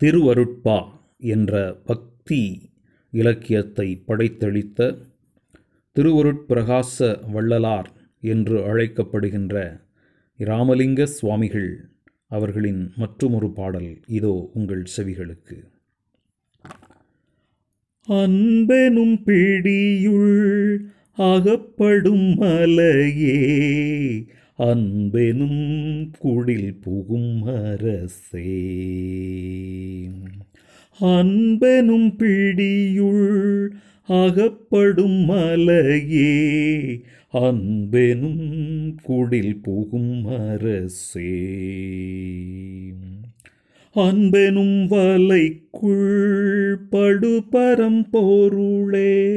திருவருட்பா என்ற பக்தி இலக்கியத்தை படைத்தளித்த திருவருட்பிரகாச வள்ளலார் என்று அழைக்கப்படுகின்ற இராமலிங்க சுவாமிகள் அவர்களின் மற்றுமொரு பாடல் இதோ உங்கள் செவிகளுக்கு. அன்பெனும் பிடியுள் அகப்படும் மலையே அன்பெனும் குடில் புகும் அரசே. அன்பெனும் பிடியுள் அகப்படும் மலையே. அன்பெனும் குடில் புகும் அரசே. அன்பெனும் வலைக்குள் படுபரம் பொருளே.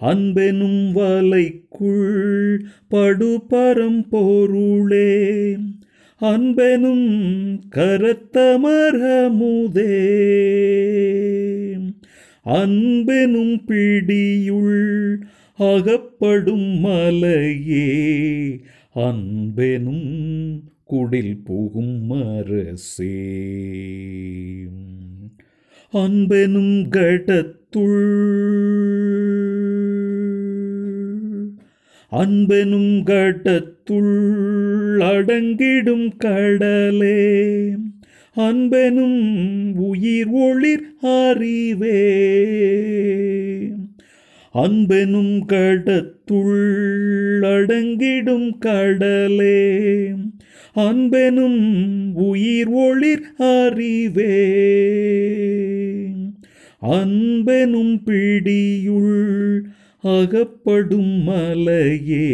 அன்பெனும் வலைக்குள் படுபரம் பொருளே அன்பெனும் கரத்தமரமுதே. அன்பெனும் பிடியுள் அகப்படும் மலையே. அன்பெனும் குடில் புகும் மரசே. அன்பெனும் கடத்துள் அன்பெனும் கட்டத்துள் அடங்கிடும் கடலே. அன்பெனும் உயிர் ஒளிர் அறிவே. அன்பெனும் கடத்துள் அடங்கிடும் கடலே. அன்பெனும் உயிர் ஒளிர் அறிவே. அன்பெனும் பிடியுள் அகப்படும் மலையே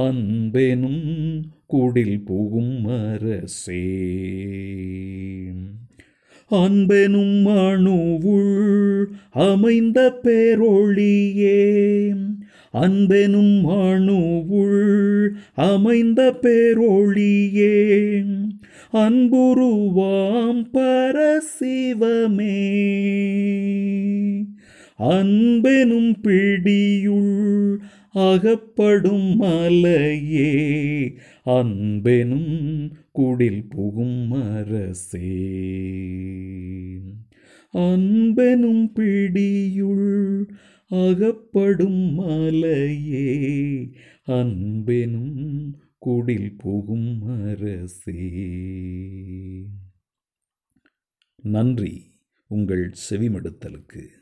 அன்பெனும் குடில் புகும் அரசே அன்பெனும் அணுவுள் அமைந்த பேரொழியே அன்பெனும் அணுவுள் அமைந்த பேரொழியே அன்புருவாம் பரசிவமே அன்பெனும் பிடியுள் அகப்படும் மலையே அன்பெனும் குடில் புகும் அரசே அன்பெனும் பிடியுள் அகப்படும் மலையே அன்பெனும் குடில் புகும் அரசே நன்றி உங்கள் செவிமடுத்தலுக்கு.